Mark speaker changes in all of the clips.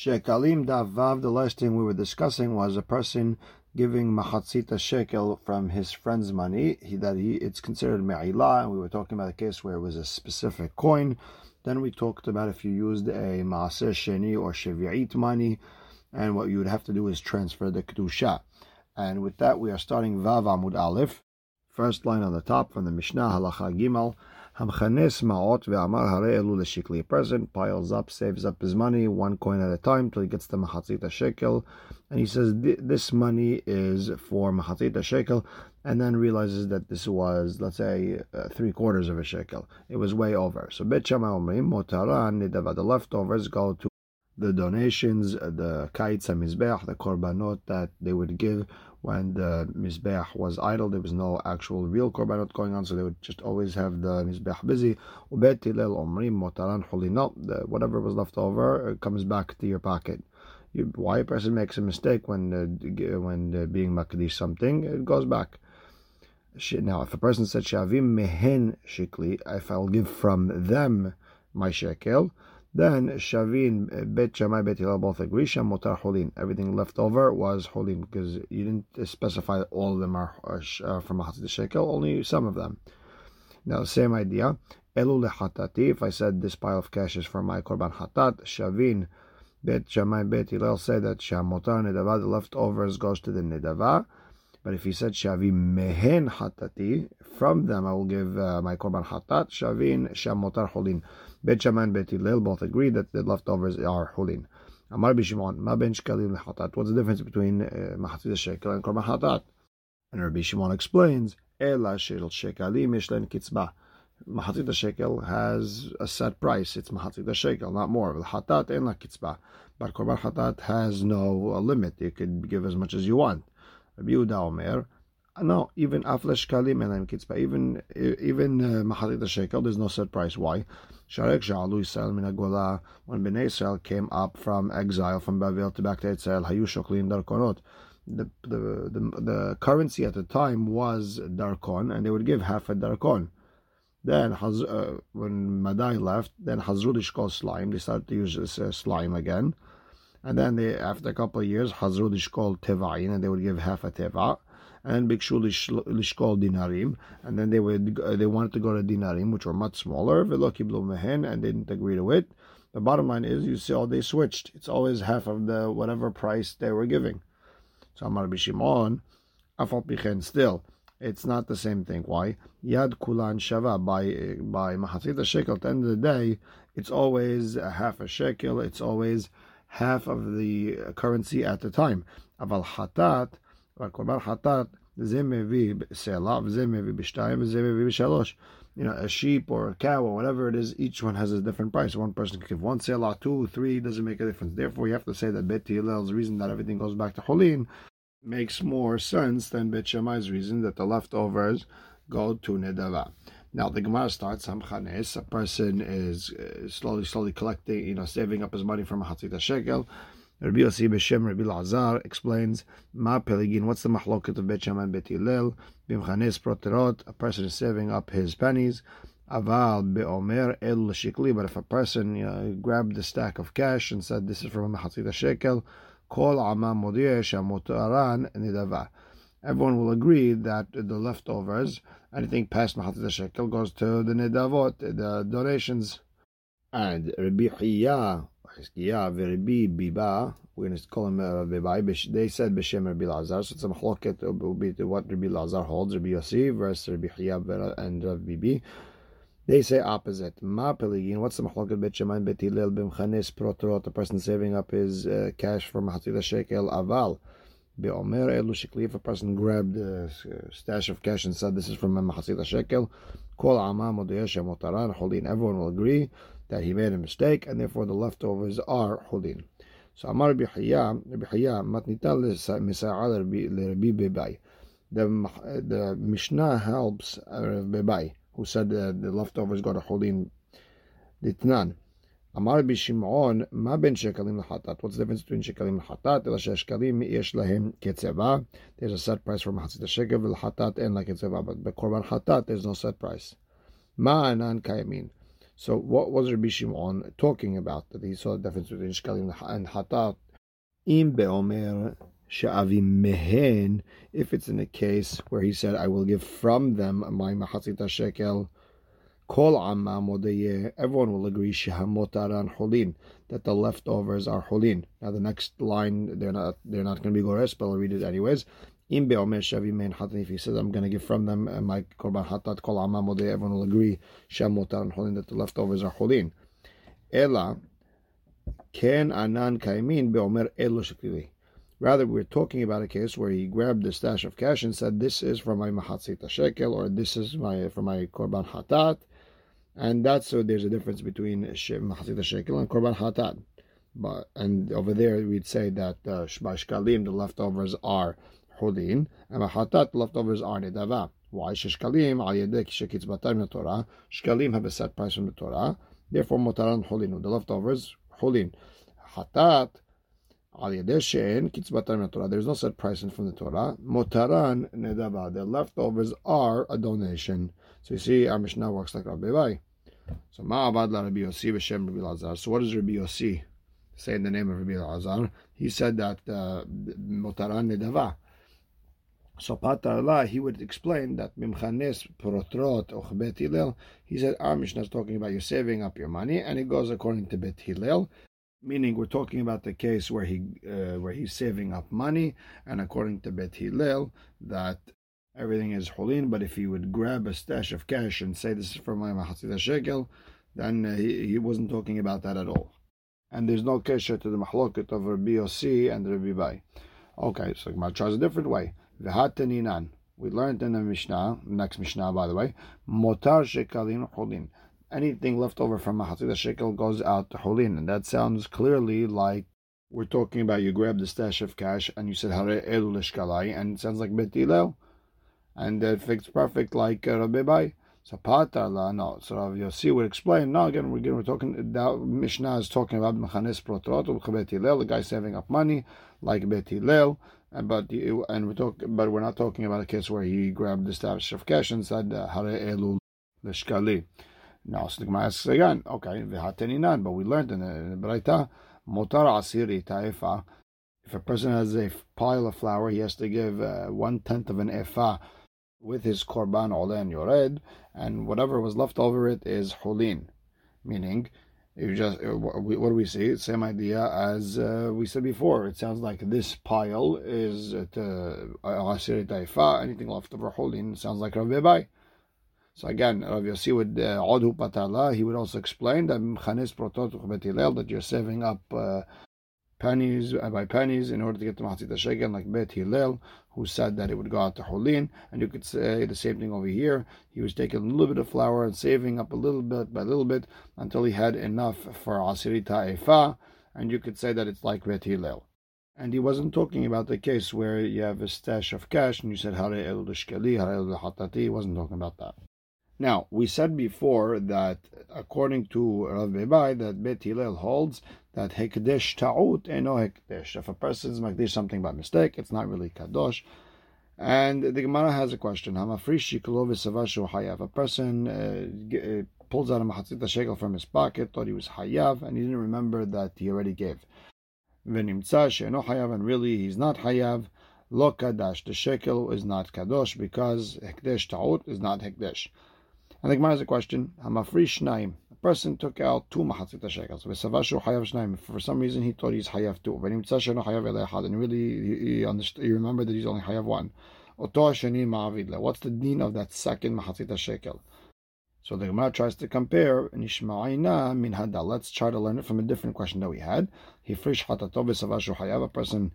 Speaker 1: Shekalim Davav, the last thing we were discussing was a person giving machatzita shekel from his friend's money. He, that he it's considered me'ilah, and we were talking about a case where it was a specific coin. Then we talked about if you used a maaser sheni or shevi'it money, and what you would have to do is transfer the kedusha. And with that, we are starting Vav Amud Aleph, first line on the top from the Mishnah Halacha Gimel. Hamchanes ma'ot ve'amar hare elu l'shikli. A person piles up, saves up his money one coin at a time till he gets the machatzita shekel, and he says this money is for machatzita shekel, and then realizes that this was, let's say, uh, three quarters of a shekel. It was way over. So Bet omrim motaran nidava. The leftovers go to the donations, the kites and mizbeach, the korbanot that they would give when the Mizbeach was idle, there was no actual real korbanot going on, so they would just always have the Mizbeach busy. Whatever was left over comes back to your pocket. You, why a person makes a mistake when uh, when uh, being makdish something, it goes back. Now, if a person said shavim mehen shikli, if I'll give from them my shekel, then Shavin, Bet Shammai, Bet Hillel both agree. Motar Holin. Everything left over was Holin because you didn't specify all of them are uh, from Mahatzit Shekel, only some of them. Now, same idea. Elu lehatati. If I said this pile of cash is for my korban hatat, Shavin, Bet Shammai, Bet Hillel say that Sham Motar Nedava, the leftovers goes to the Nedava. But if he said Shavin mehen hatati, from them I will give uh, my korban hatat. Shavin Sham Motar Holin. Bet Shammai and Bet Hillel both agree that the leftovers are hulin. Amar Bishimon, ma ben shkalim lechatat. What's the difference between uh, mahatzit shekel and korban hatat? And Rabbi Shimon explains, Ela shel shekalim yishlen kitzba. Mahatzit shekel has a set price. It's mahatzit shekel, not more. Hatat en la kitzba. But korban hatat has no limit. You could give as much as you want. Rabbi Omer, no, even aflesh kalim and kitzba, even even uh, shekel, there's no set price. Why? Sharek shalu Yisrael min When Bnei Israel came up from exile from Babel to back to Israel, hayu shoklim darkonot. The, the, the, the currency at the time was darkon, and they would give half a darkon. Then, uh, when Madai left, then Hazrud called slime, they started to use this, uh, slime again. And then they, after a couple of years, Hazrud called tevain, and they would give half a teva and Bikshu Lishkol Dinarim, and then they would uh, they wanted to go to Dinarim, which were much smaller, Veloki Mehen, and didn't agree to it. The bottom line is, you see, all they switched. It's always half of the whatever price they were giving. So Amar Bishimon, Afal Pichen, still, it's not the same thing. Why? Yad Kulan Shava, by, by Mahatzit shekel, at the end of the day, it's always a half a shekel, it's always half of the currency at the time. Aval Hatat, והקורבן חטאת, זה מביא סלע, וזה מביא בשתיים, וזה מביא בשלוש. You know, a sheep or a cow or whatever it is, each one has a different price. One person can give one selah, two, three, doesn't make a difference. Therefore, you have to say that Bet Hillel's reason that everything goes back to Cholin makes more sense than Bet Shammai's reason that the leftovers go to Nedava. Now the Gemara starts Hamchanes. A person is slowly, slowly collecting, you know, saving up his money from a Hatzita shekel. Rabbi Yossi B'Shem Rabbi Lazar explains Ma Peligin. What's the mahloket of Bet Shammai Bet Hillel? Bimchanes proterot. A person is saving up his pennies. Aval beomer el shikli. But if a person know, grabbed the stack of cash and said this is from Mahatzit shekel, kol ama modir shamotaran nidava. Everyone will agree that the leftovers, anything past Mahatzit shekel, goes to the nidavot, the donations. And Rabbi Hiya Chizkiah Rabbi Biba, we're going to call him uh, Bibai, they said B'Shem Rabbi Lazar, so it's a machloket, will be to what Rabbi Lazar holds, Rabbi Yossi versus Rabbi Chiyah and Rabbi Bibi. They say opposite. Ma peligin. What's the machloket bet shemayim bet hillel b'mchanes protrot? A person saving up his uh, cash from mahatzila shekel aval. Be'omer elu shekli. If a person grabbed a stash of cash and said this is from mahatzila shekel, kol ama modiyah shemotaran holin. Everyone will agree that he made a mistake, and therefore the leftovers are hulin. So Amar Bihaya, Bihaya, matnita misa'al Rabbi Bebai. The the Mishnah helps uh, Rabbi Bebai, who said that the leftovers got a hulin. Ditnan. Amar Bishimon, ma ben shekalim lahatat. What's the difference between shekalim lahatat? Ela shekalim yesh lahem ketzeva. There's a set price for v'lahatat and la ketzeva. But by korban hatat, there's no set price. Ma anan kayamin. So what was Rabbi Shimon talking about? That he saw the difference between shkalim and hatat. Im beomer she'avi mehen. If it's in a case where he said, "I will give from them my mahatzita shekel." Kol amma Everyone will agree shehamotaran holin that the leftovers are holin. Now the next line they're not they're not going to be gores, but I'll read it anyways. Im beomer shavi mein hatat. If he says I'm going to give from them my korban hatat kol amma everyone will agree shehamotaran holin that the leftovers are holin. Ela ken anan kaimin beomer elo. Rather, we're talking about a case where he grabbed the stash of cash and said, "This is from my mahatzita shekel," or "This is my for my korban hatat." and that's so there's a difference between Machatzit Shekel and Korban Hatat. But and over there we'd say that uh, Shkalim the leftovers are Hulin and Mahatat the leftovers are Nedava. Why Shkalim al Yedek Shekitzbatar Torah? Shkalim have a set price from the Torah. Therefore Motaran Hulin the leftovers Hulin. Hatat al Yedek Shein Kitzbatar Torah. There's no set price from the Torah. Motaran Nedava. The leftovers are a donation. So you see, our Mishnah works like Rabbi Bai. So Ma'avad la Rabbi Yossi b'Shem Rabbi Lazar. So what does Rabbi Yossi say in the name of Rabbi Lazar? He said that Motaran uh, Nedava. So Patar he would explain that Mimchanes Protrot or Bet Hillel, he said our Mishnah is talking about you saving up your money, and it goes according to Bet Hillel, meaning we're talking about the case where he uh, where he's saving up money, and according to Bet Hillel, that everything is holin. But if he would grab a stash of cash and say this is for my mahatzita shekel, then uh, he, he wasn't talking about that at all. And there's no kesher to the mahloket of Rabbi Yossi and Rabbi Bai. Okay, so Gemara tries a different way. V'hataninan. We learned in the Mishnah, next Mishnah by the way, motar shekalim holin. Anything left over from mahatzita shekel goes out to holin, and that sounds clearly like we're talking about you grab the stash of cash and you said hare elu and it sounds like betilel and it fits perfect like uh, Rabbi Bai. So patala, no. So Rav Yossi would explain. No, again, we're, again, we're talking. Now Mishnah is talking about mechanis protrot ubchabet the guy saving up money like bet and but and we talk, but we're not talking about a case where he grabbed the stash of cash and said hare elu leshkali. Now, so the Gemara asks again. Okay, v'hateninan, but we learned in the, Braita motar asiri ta'ifa. If a person has a pile of flour, he has to give uh, one tenth of an efa with his korban olen yored, and whatever was left over it is hulin, meaning you just uh, what do we see? Same idea as uh, we said before. It sounds like this pile is asir taifa. Anything left over hulin sounds like Rav Bai. So again, Rav Yossi would uh, patala. He would also explain that that you're saving up. Uh, pennies uh, by pennies in order to get the Mahatzit Shekel, like Bet Hillel, who said that it would go out to Holin. And you could say the same thing over here. He was taking a little bit of flour and saving up a little bit by little bit until he had enough for Asirita Efa. And you could say that it's like Bet Hillel. And he wasn't talking about the case where you have a stash of cash and you said Hare El Shkeli, Hare El Hatati. He wasn't talking about that. Now, we said before that according to Rav Bebai, that Bet Hillel holds that Hekdesh Ta'ut eno Hekdesh. If a person is Makdish something by mistake, it's not really Kadosh. And the Gemara has a question. If a person uh, uh, pulls out a mahatzita shekel from his pocket, thought he was hayav, and he didn't remember that he already gave. And really he's not hayav. Lo kadash. The shekel is not kadosh because hekdesh ta'ut is not hekdesh. And the Gemara has a question. Hamafri shnaim. Person took out two mahatzit shekels. V'savashu hayav shnaim. For some reason he thought he's hayav two. V'nim tzashe no hayav elechad. And really he, he, remembered that he's only hayav one. Oto sheni ma'avid What's the din of that second mahatzit shekel? So the Gemara tries to compare Nishma'ina min hadal. Let's try to learn it from a different question that we had. He frish hatatov v'savashu hayav. A person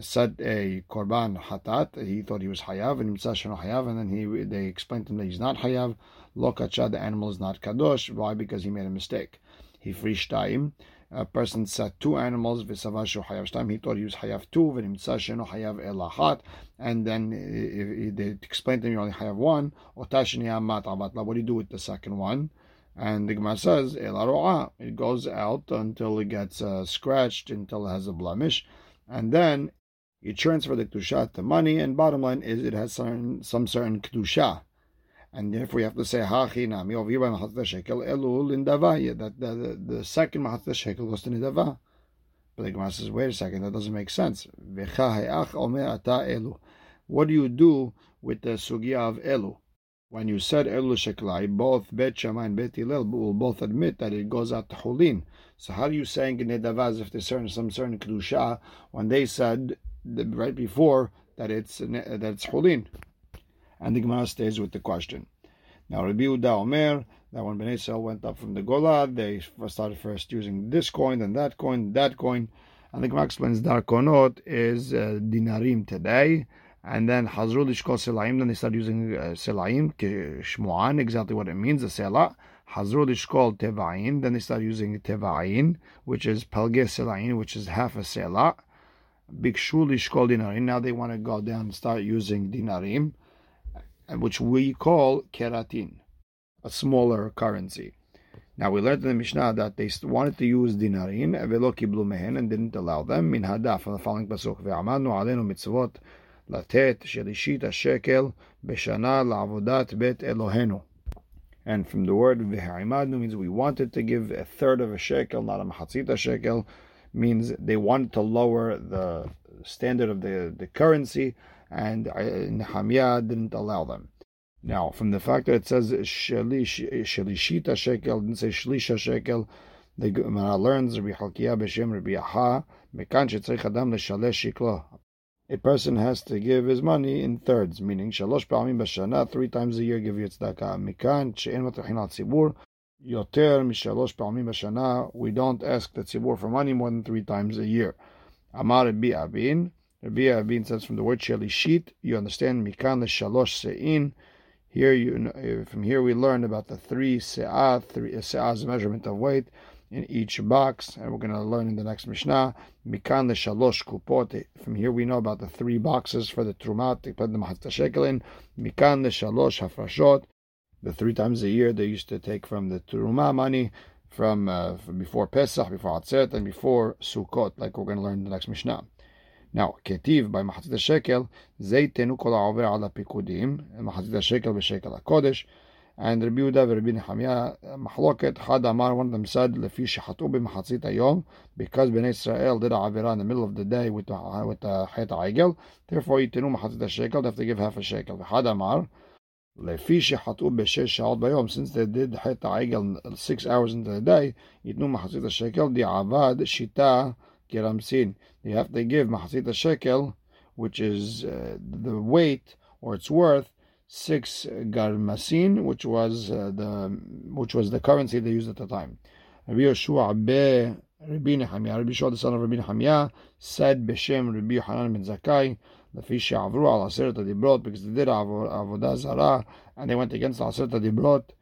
Speaker 1: said a korban hatat. He thought he was hayav, and no hayav, and then he they explained to him that he's not hayav. Lokacha, the animal is not kadosh. Why? Because he made a mistake. He freeshtayim. A person said two animals, v'savashu hayav shtaim. He thought he was hayav two, v'nimtza no hayav elahat. And then they explained to him you only hayav one. Otashni amat abatla. What do you do with the second one? And the Gemara says, It goes out until it gets uh, scratched, until it has a blemish. And then you transfer the kedusha to money, and bottom line is it has some, some certain kedusha. And therefore you have to say hachi nami over here by machatzit shekel elul in davaya. That the, the, the second machatzit shekel goes to nidava. But the Gemara says, wait a second, that doesn't make sense. What do you do with the sugya of elu? When you said elu sheklai, both Bet Shammai and Bet Hillel will both admit that it goes out to Hulin. So how are you saying in if there's certain some certain kedusha when they said the, right before that it's that it's Hulin? And the Gemara stays with the question. Now Rabbi Uda Omer that when Bnei went up from the Gola, they started first using this coin, then that coin, that coin. And the Gemara explains Darkonot is uh, dinarim today. And then Hazrul Ishkol Selaim, then they start using uh, Selaim, Shmuan, exactly what it means, the Selah. Hazrul Ishkol Tevain, then they start using Tevain, which is Pelge Selaim, which is half a Selah. Bikshul Ishkol Dinarim, now they want to go down and start using Dinarim, which we call Keratin a smaller currency. Now we learned in the Mishnah that they wanted to use Dinarim, velo kiblu mehen, and didn't allow them. Min hadaf, from the following pasuk, ve'amanu alenu mitzvot latet shelishit shekel beshana la'avodat bet Elohenu. And from the word ve'ha'imadu means we wanted to give a third of a shekel, not a mahatzita shekel, means they wanted to lower the standard of the, the currency, and Nehemiah didn't allow them. Now, from the fact that it says Shalishita shekel, didn't say Shlisha shekel, the Gemara learns Rabbi Halkiah b'Shem Rabbi Aha, Mekan shetzrich adam l'shalesh shiklo. A person has to give his money in thirds, meaning shalosh pa'amim b'shana, three times a year give you tzedakah. Mekan she'en matrachin al tzibur, yoter mishalosh pa'amim b'shana, we don't ask the tzibur for money more than three times a year. Amar Rabbi Abin, Rabbi Abin says from the word shalishit, you understand Mikan l'shalosh se'in, here, you uh, from here we learn about the three se'ah, three se'ah's measurement of weight in each box, and we're going to learn in the next Mishnah. Mikan shalosh kupot. From here we know about the three boxes for the trumat the mahatzah shekel in. Mikan the shalosh hafrashot. The three times a year, they used to take from the Turuma money from, uh, from before Pesach, before Atzeret, and before Sukkot, like we're going to learn in the next Mishnah. Now, Ketiv by Mahatit shekel, Zeytenu kol Over ala pikudim, Mahatit shekel b'Shekel HaKodesh, and Rabbi Yehuda and Rabbi Nehemiah, uh, Mahloket, Had Amar, one of them said, Lefi shehatu b'mahatzit hayom, because Bnei Israel did a avera in the middle of the day with the, with the therefore Yitenu Mahatit shekel. they have to give half a shekel. Had Amar, לפי שחטאו בשש שעות ביום, since they did חטא העגל 6 hours into the day, ייתנו מחצית השקל, דיעבד שיטה Geramsin. You have to give Mahasita shekel, which is uh, the weight or its worth, six garmasin, which was uh, the which was the currency they used at the time. Rabbi Yeshua be Rabbi Nehemiah, Rabbi Yeshua the son of Rabbi Nehemiah, said Beshem Rabbi Hanan ben Zakai, לפי שעברו על עשרת הדיברות, because they did עבודה זרה, and they went against עשרת הדיברות,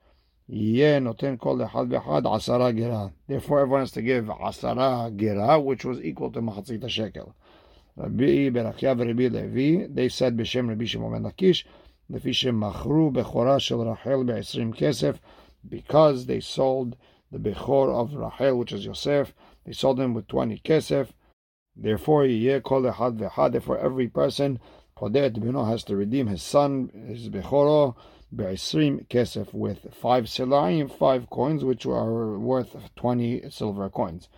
Speaker 1: יהיה נותן כל אחד ואחד עשרה גירה. Therefore everyone has to give עשרה גירה, which was equal to מחצית השקל. רבי ברכיה ורבי לוי, they said בשם רבי שמעון בן לקיש, לפי שמכרו בכורה של רחל בעשרים כסף, because they sold the בכור of רחל, which is Yosef, they sold him with 20 כסף. Therefore, Yekol had v'had for every person, Hodet Bino has to redeem his son, his Bechoro, Be'isrim Kesef, with five Silaim, five coins, which are worth 20 silver coins.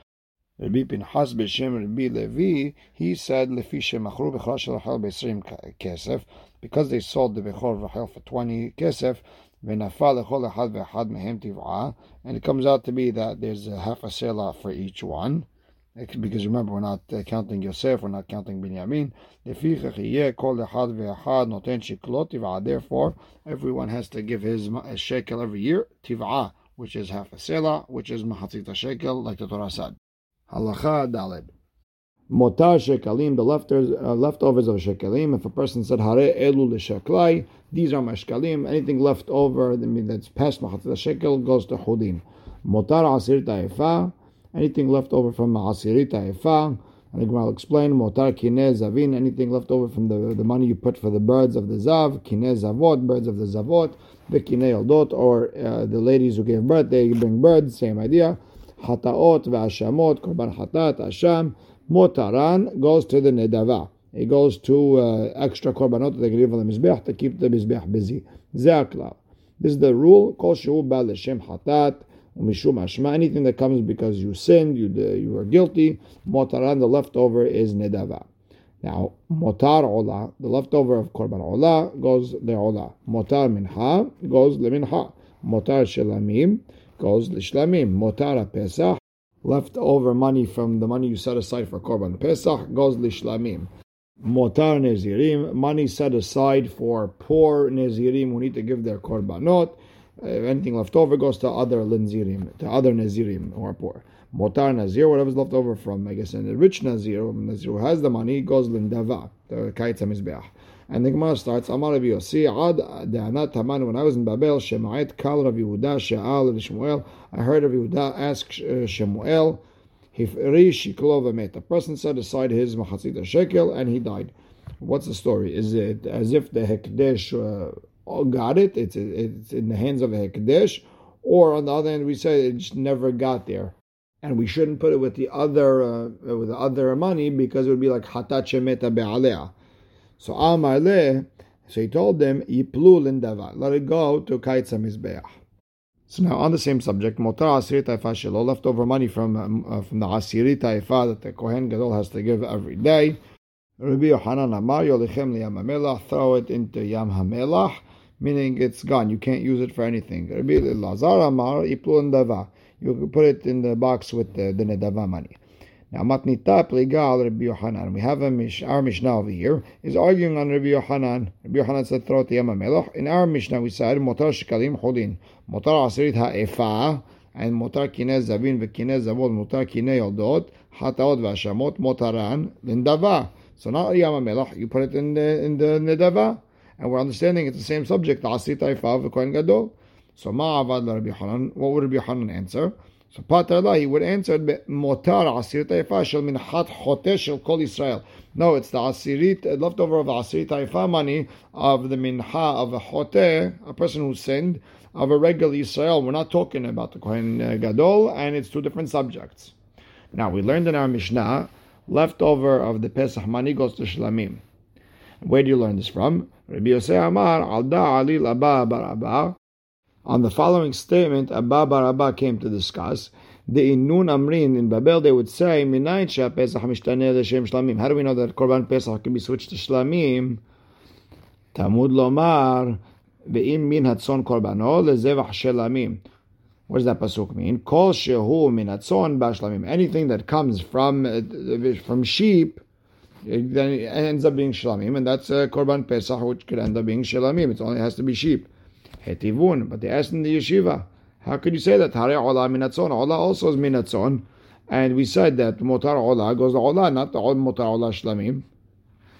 Speaker 1: Rabbi Pinchas B'Shem Rabbi Levi, he said, Lefi Shemachru Bechor Shel Be'isrim Kesef, because they sold the Bechor v'chel for 20 Kesef, V'nafal Echol Echad V'Echad Mehem Tiv'ah, and it comes out to be that there's a half a selah for each one because remember, we're not uh, counting Yosef, we're not counting Binyamin. Therefore, everyone has to give his shekel every year, tiv'ah, which is half a selah, which is mahatzit shekel, like the Torah said. Halacha daled. Motar shekalim, the leftovers, uh, leftovers of shekalim. If a person said hare elu l'sheklai, these are my shekalim. Anything left over, that's past mahatzit shekel, goes to chudim. Motar asir ta'ifa anything left over from Ma'asirita Efa, and the Gemara will explain, Motar Kinez Zavin, anything left over from the, the money you put for the birds of the Zav, Kinez Zavot, birds of the Zavot, Vikine Oldot, or uh, the ladies who gave birth, they bring birds, same idea. Hataot V'Ashamot, Korban Hatat, Asham, Motaran goes to the Nedava. It goes to uh, extra korbanot that they give on the Mizbech to keep the Mizbech busy. Ze'aklav. This is the rule. Kol shehu ba l'shem hatat umishum ashma. Anything that comes because you sinned, you uh, you are guilty. Motaran, the leftover is nedava. Now, motar ola, the leftover of korban ola goes leola. Motar minha goes leminha. Motar shelamim goes lishlamim. Motar pesach, leftover money from the money you set aside for korban pesach goes lishlamim. Motar nezirim, money set aside for poor nezirim who need to give their korbanot. Uh, anything left over goes to other linzirim, to other nezirim who are poor. Motar Nazir, whatever's left over from, I guess, and the rich Nazir, Nazir who has the money, goes lindava, the kaitz mizbeach. And the Gemara starts, Amar Rav Yossi, Ad De'anat Taman, when I was in Babel, Shema'et Kal Rav Yehuda, She'al Shmuel, I heard Rav Yehuda ask uh, Shemuel, Hifri Shiklov Met. A person set aside his Machatzita Shekel and he died. What's the story? Is it as if the Hekdesh uh, got it? It's, it's in the hands of a Hekdesh? Or on the other hand, we say it just never got there and we shouldn't put it with the other uh, with the other money because it would be like hatat shemeta be'alea. So Amar so he told them yiplu lindava, let it go to mizbeach. So now on the same subject, motar asiri taifa shelo, leftover money from uh, from the asiri taifa that the kohen gadol has to give every day. Rabbi Yohanan Amar yolichem liyam hamelach, throw it into yam hamelach, meaning it's gone. You can't use it for anything. Rabbi Lazar Amar yiplu Dava. you put it in the box with the, the Nedava money. Now, Matnita Pligal Rabbi Yohanan. We have a mish, our Mishnah over here is arguing on Rabbi Yohanan. Rabbi Yohanan said, throw it to Yamamelech. In our Mishnah, we said, Motar Shekalim Chodin. Motar Asirit Ha'efa. And Motar Kinez Zavin V'Kinez Zavod. Motar Kinei Yodot. Hataot V'Ashamot. Motaran. Lindava. So not Yamamelech. You put it in the, in the Nedava. And we're understanding it's the same subject. The Asirit Ha'efa V'Kohen Gadol. So Ma'avad Rabbi Hanan, what would Rabbi Hanan answer? So Patarla, he would answer, Motar Asirit Taifa Shel Minhat Chotesh Shel Kol Israel. No, it's the Asirit, uh, leftover of Asirit Taifa money of the Minha of a Choteh, a person who sinned, of a regular Israel. We're not talking about the Kohen uh, Gadol, and it's two different subjects. Now, we learned in our Mishnah, leftover of the Pesach money goes to Shlamim. Where do you learn this from? Rabbi Yosef Amar, Alda Ali Laba Baraba, on the following statement, Abba Barabba came to discuss. The Inun Amrin in Babel, they would say, Minayin Pesach Mishtaneh L'Shem Shlamim. How do we know that Korban Pesach can be switched to Shlamim? Tamud Lomar, Ve'im Min Hatzon Korbano Lezevach Shelamim. What does that pasuk mean? Kol shehu min hatzon bashlamim. Anything that comes from uh, from sheep, then it ends up being shlamim, and that's a korban pesach, which could end up being shlamim. It only has to be sheep. Hetivun. But they asked in the yeshiva, how could you say that? Hare ola minatzon. Ola also is minatzon. And we said that motar ola goes to ola, not the motar ola shlamim.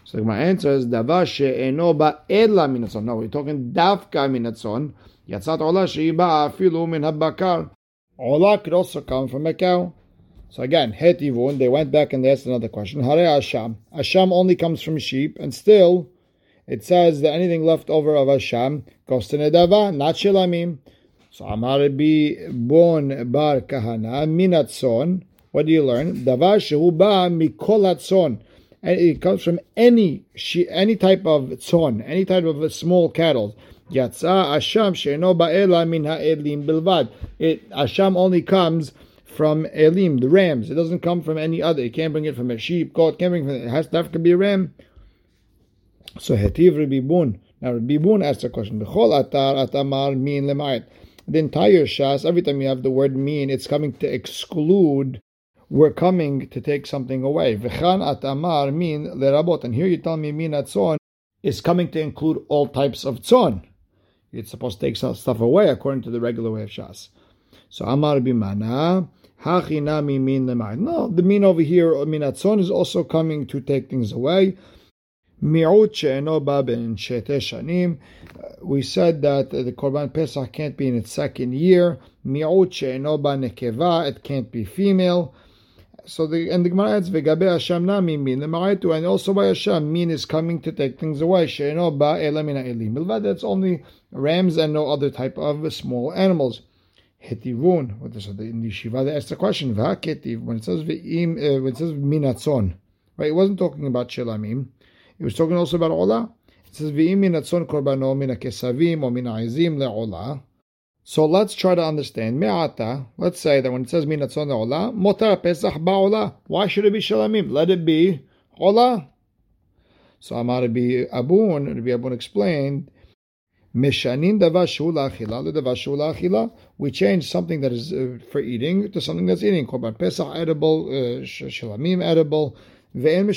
Speaker 1: So my answer is davar she'eno ba'ela minatzon. No, we're talking dafka minatzon. Yatzat ola she'iba afilu min habakar. Ola could also come from a cow. So again, hetivun, they went back and they asked another question. Hare asham. Asham only comes from sheep, and still it says that anything left over of Hashem goes to Nedava, not Shilamim. So Amar bi Bon Bar Kahana Minatzon. What do you learn? Davar shehu ba mikolatzon. And it comes from any any type of tzon, any type of small cattle. Yatsa Asham she'eno ba'ela min ha'elim bilvad. It Asham only comes from elim, the rams. It doesn't come from any other. You can't bring it from a sheep, goat. Can't bring it from. It has to have to be a ram. So Hetiv Rabbi. Now Rabbi Bun asked a question. B'chol atar atamar min lema'it. The entire Shas, every time you have the word mean, it's coming to exclude. We're coming to take something away. V'chan atamar min lerabot. And here you tell me min atzon is coming to include all types of tzon. It's supposed to take stuff away according to the regular way of Shas. So Amar bimana. Hachinami min lema'it. No, the mean over here, uh, min atzon, is also coming to take things away. Mi'ut she'eno ba ben shanim. Uh, we said that uh, the Korban Pesach can't be in its second year. Mi'ut she'eno ba nekeva. It can't be female. So the and the Gemara adds vegabe Hashem nami min lema'etu, and also by Hashem min is coming to take things away. She'eno ba elamina elim. That's only rams and no other type of small animals. Hetivun. What is it? In the Shiva they asked the question. V'haketiv when it says ve'im, uh, when it says minatzon, right? It wasn't talking about shelamim. He was talking also about Ola. It says, V'im min atzon korbano min kesavim or min ha'izim le'olah. So let's try to understand. Me'ata, let's say that when it says min atzon le'olah, motar pesach ba'olah. Why should it be shalamim? Let it be olah. So Amar Rabbi Abun, Rabbi Abun explained, shula achila. We change something that is uh, for eating to something that's eating. Korban Pesach edible, uh, shalamim edible. And we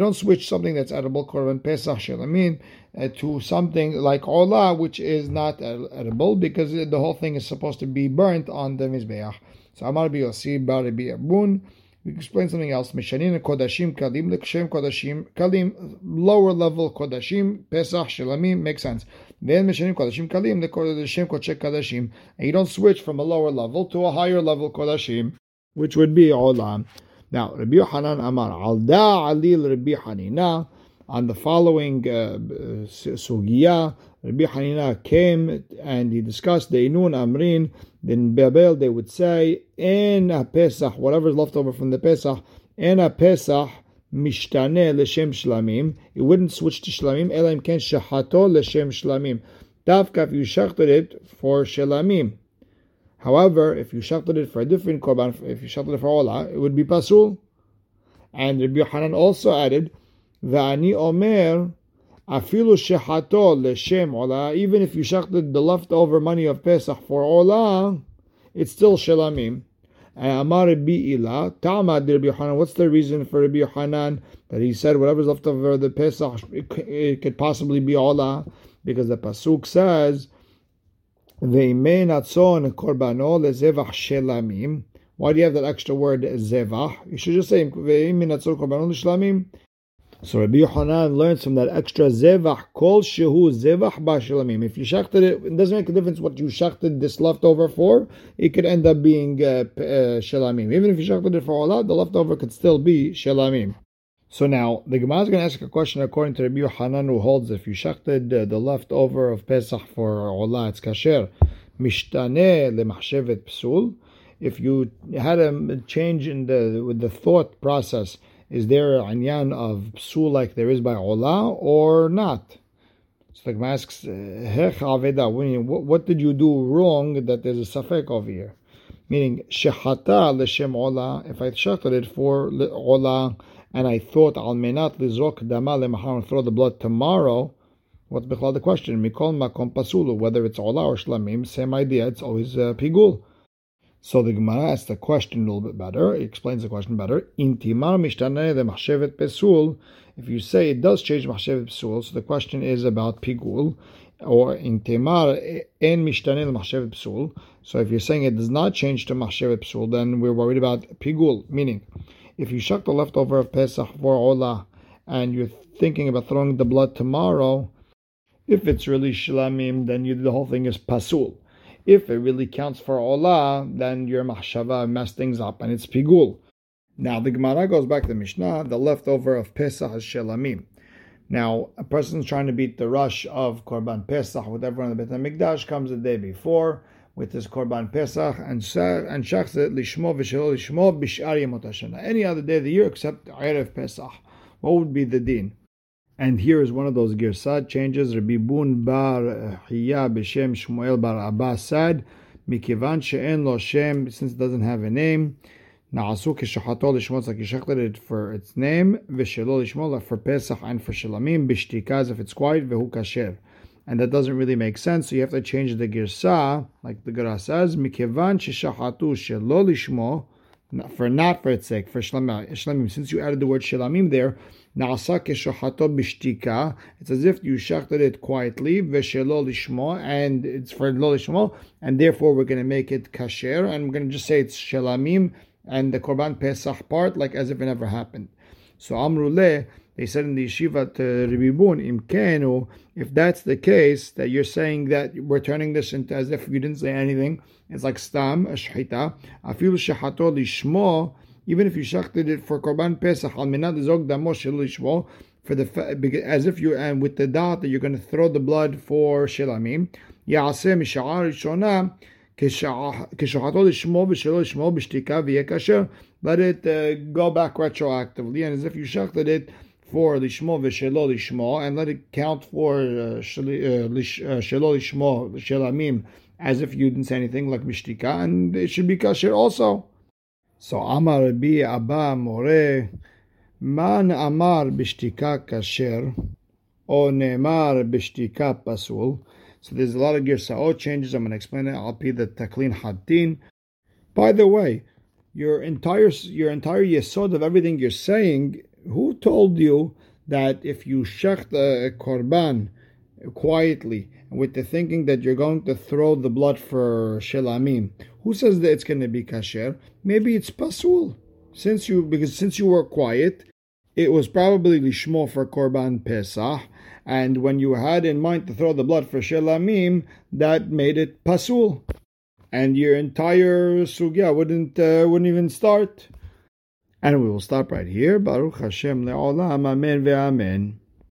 Speaker 1: don't switch something that's edible, korban Pesach shalamim, uh, to something like olah, which is not edible because the whole thing is supposed to be burnt on the mizbeach. So Amar Rabbi Yossi bar Rabbi Abun. We explain something else. Mishanin kodashim kalim lekshem kodashim kalim lower level kodashim pesach shalamim makes sense. Then mishanim kodashim kalim lekodashim kochek kodashim, and you don't switch from a lower level to a higher level kodashim, which would be olam. Now Rabbi Yohanan Amar al da alil Rabbi Hanina on the following uh, sugya. Rabbi Hanina came and he discussed the Inun Amrin. Then Babel, they would say, in a Pesach, whatever is left over from the Pesach, in a Pesach, mishtane l'shem shlamim. It wouldn't switch to shlamim, elam ken shahato l'shem shlamim. Davka, if you shachted it for shlamim. However, if you shachted it for a different korban, if you shachted it for olah, it would be pasul. And Rabbi Hanan also added, Va'ani omer, Afilu shehato leshem olah. Even if you shachted the leftover money of Pesach for olah, it's still shelamim. And Amar Rabbi Ila, Tamad Rabbi Yohanan. What's the reason for Rabbi Yohanan that he said whatever's left over the Pesach it could possibly be olah? Because the pasuk says, "Ve'imei natzon korbano lezevach shelamim." Why do you have that extra word zevach? You should just say "Ve'imei natzon korbano leshlamim." So Rabbi Yohanan learns from that extra zevach, kol shehu zevach ba'shalamim. If you shachted it, it doesn't make a difference what you shachted this leftover for. It could end up being uh, uh, shalamim. Even if you shachted it for olah, the leftover could still be shalamim. So now the Gemara is going to ask a question according to Rabbi Yohanan, who holds if you shachted uh, the leftover of Pesach for olah, it's kasher. Mishtane lemachshevet psul. If you had a change in the with the thought process is there an anyan of psul like there is by olah or not? So the Gemara asks, Hech aveda, what did you do wrong that there's a safek over here? Meaning, shehata l'shem olah, if I shachted it for olah, and I thought al menat lizrok dama lemachar and throw the blood tomorrow, what's the question? Mikol makom pasulu, whether it's olah or shlamim, same idea, it's always uh, pigul. So the Gemara asks the question a little bit better. It explains the question better. Intimar mishtaneh the machshevet pesul. If you say it does change machshevet pesul, so the question is about pigul, or intimar en mishtaneh machshevet pesul. So if you're saying it does not change to machshevet pesul, then we're worried about pigul. Meaning, if you shuck the leftover of Pesach for olah, and you're thinking about throwing the blood tomorrow, if it's really shlamim, then you, the whole thing is pasul. If it really counts for olah, then your mahshava messed things up and it's pigul. Now the Gemara goes back to Mishnah, the leftover of Pesach is shelamim. Now, a person's trying to beat the rush of Korban Pesach with everyone in the Beit HaMikdash comes the day before with his Korban Pesach and and shachs it lishmo v'shelo lishmo b'shar yemot Any other day of the year except Erev Pesach. What would be the din? And here is one of those girsad changes. Rabbi Bun bar Hiya b'shem Shmuel bar Abbas said, Mikivan she'en lo shem, since it doesn't have a name, like you shechted it for its name, v'shelo lishmo, for Pesach and for Shalamim, b'shtikaz, if it's quiet, v'hu kasher. And that doesn't really make sense, so you have to change the girsa, like the Gemara says, Mikivan sheshachatu shelo for not for its sake, for shlamim. Since you added the word shlamim there, na'asa keshochato bishtika. It's as if you shachted it quietly, veshelo lishmo, and it's for lo lishmo, and therefore we're going to make it kasher, and we're going to just say it's shlamim and the korban pesach part, like as if it never happened. So amruleh. They said in the yeshiva to Rabbi Bun, Imkenu, if that's the case, that you're saying that we're turning this into as if you didn't say anything, it's like stam, a shchita, afilu shechato lishmo, even if you shachted it for korban pesach, al minad zog damo lishmo, for the as if you and with the doubt that you're going to throw the blood for shilamim, ya'aseh misha'ar rishona, כשחטאו לשמו ושלא לשמו בשתיקה ויהיה כשר, let it uh, go back retroactively, and as if you shachted it for lishmo v'shelo lishmo, and let it count for uh, shelo lishmo shelamim as if you didn't say anything like mishtika, and it should be kasher also. So Amar Rabbi Abba More Man Amar bishtika kasher or Ne'mar bishtika pasul. So there's a lot of girsaot changes. I'm going to explain it. I'll be the taklin hadin. By the way, your entire your entire yesod of everything you're saying. Who told you that if you shecht a korban quietly with the thinking that you're going to throw the blood for shelamim, who says that it's going to be kasher? Maybe it's pasul. Since you because since you were quiet, it was probably lishmo for korban pesach, and when you had in mind to throw the blood for shelamim, that made it pasul, and your entire sugya wouldn't uh, wouldn't even start. And we will stop right here. Baruch Hashem le'olam, amen ve'amen.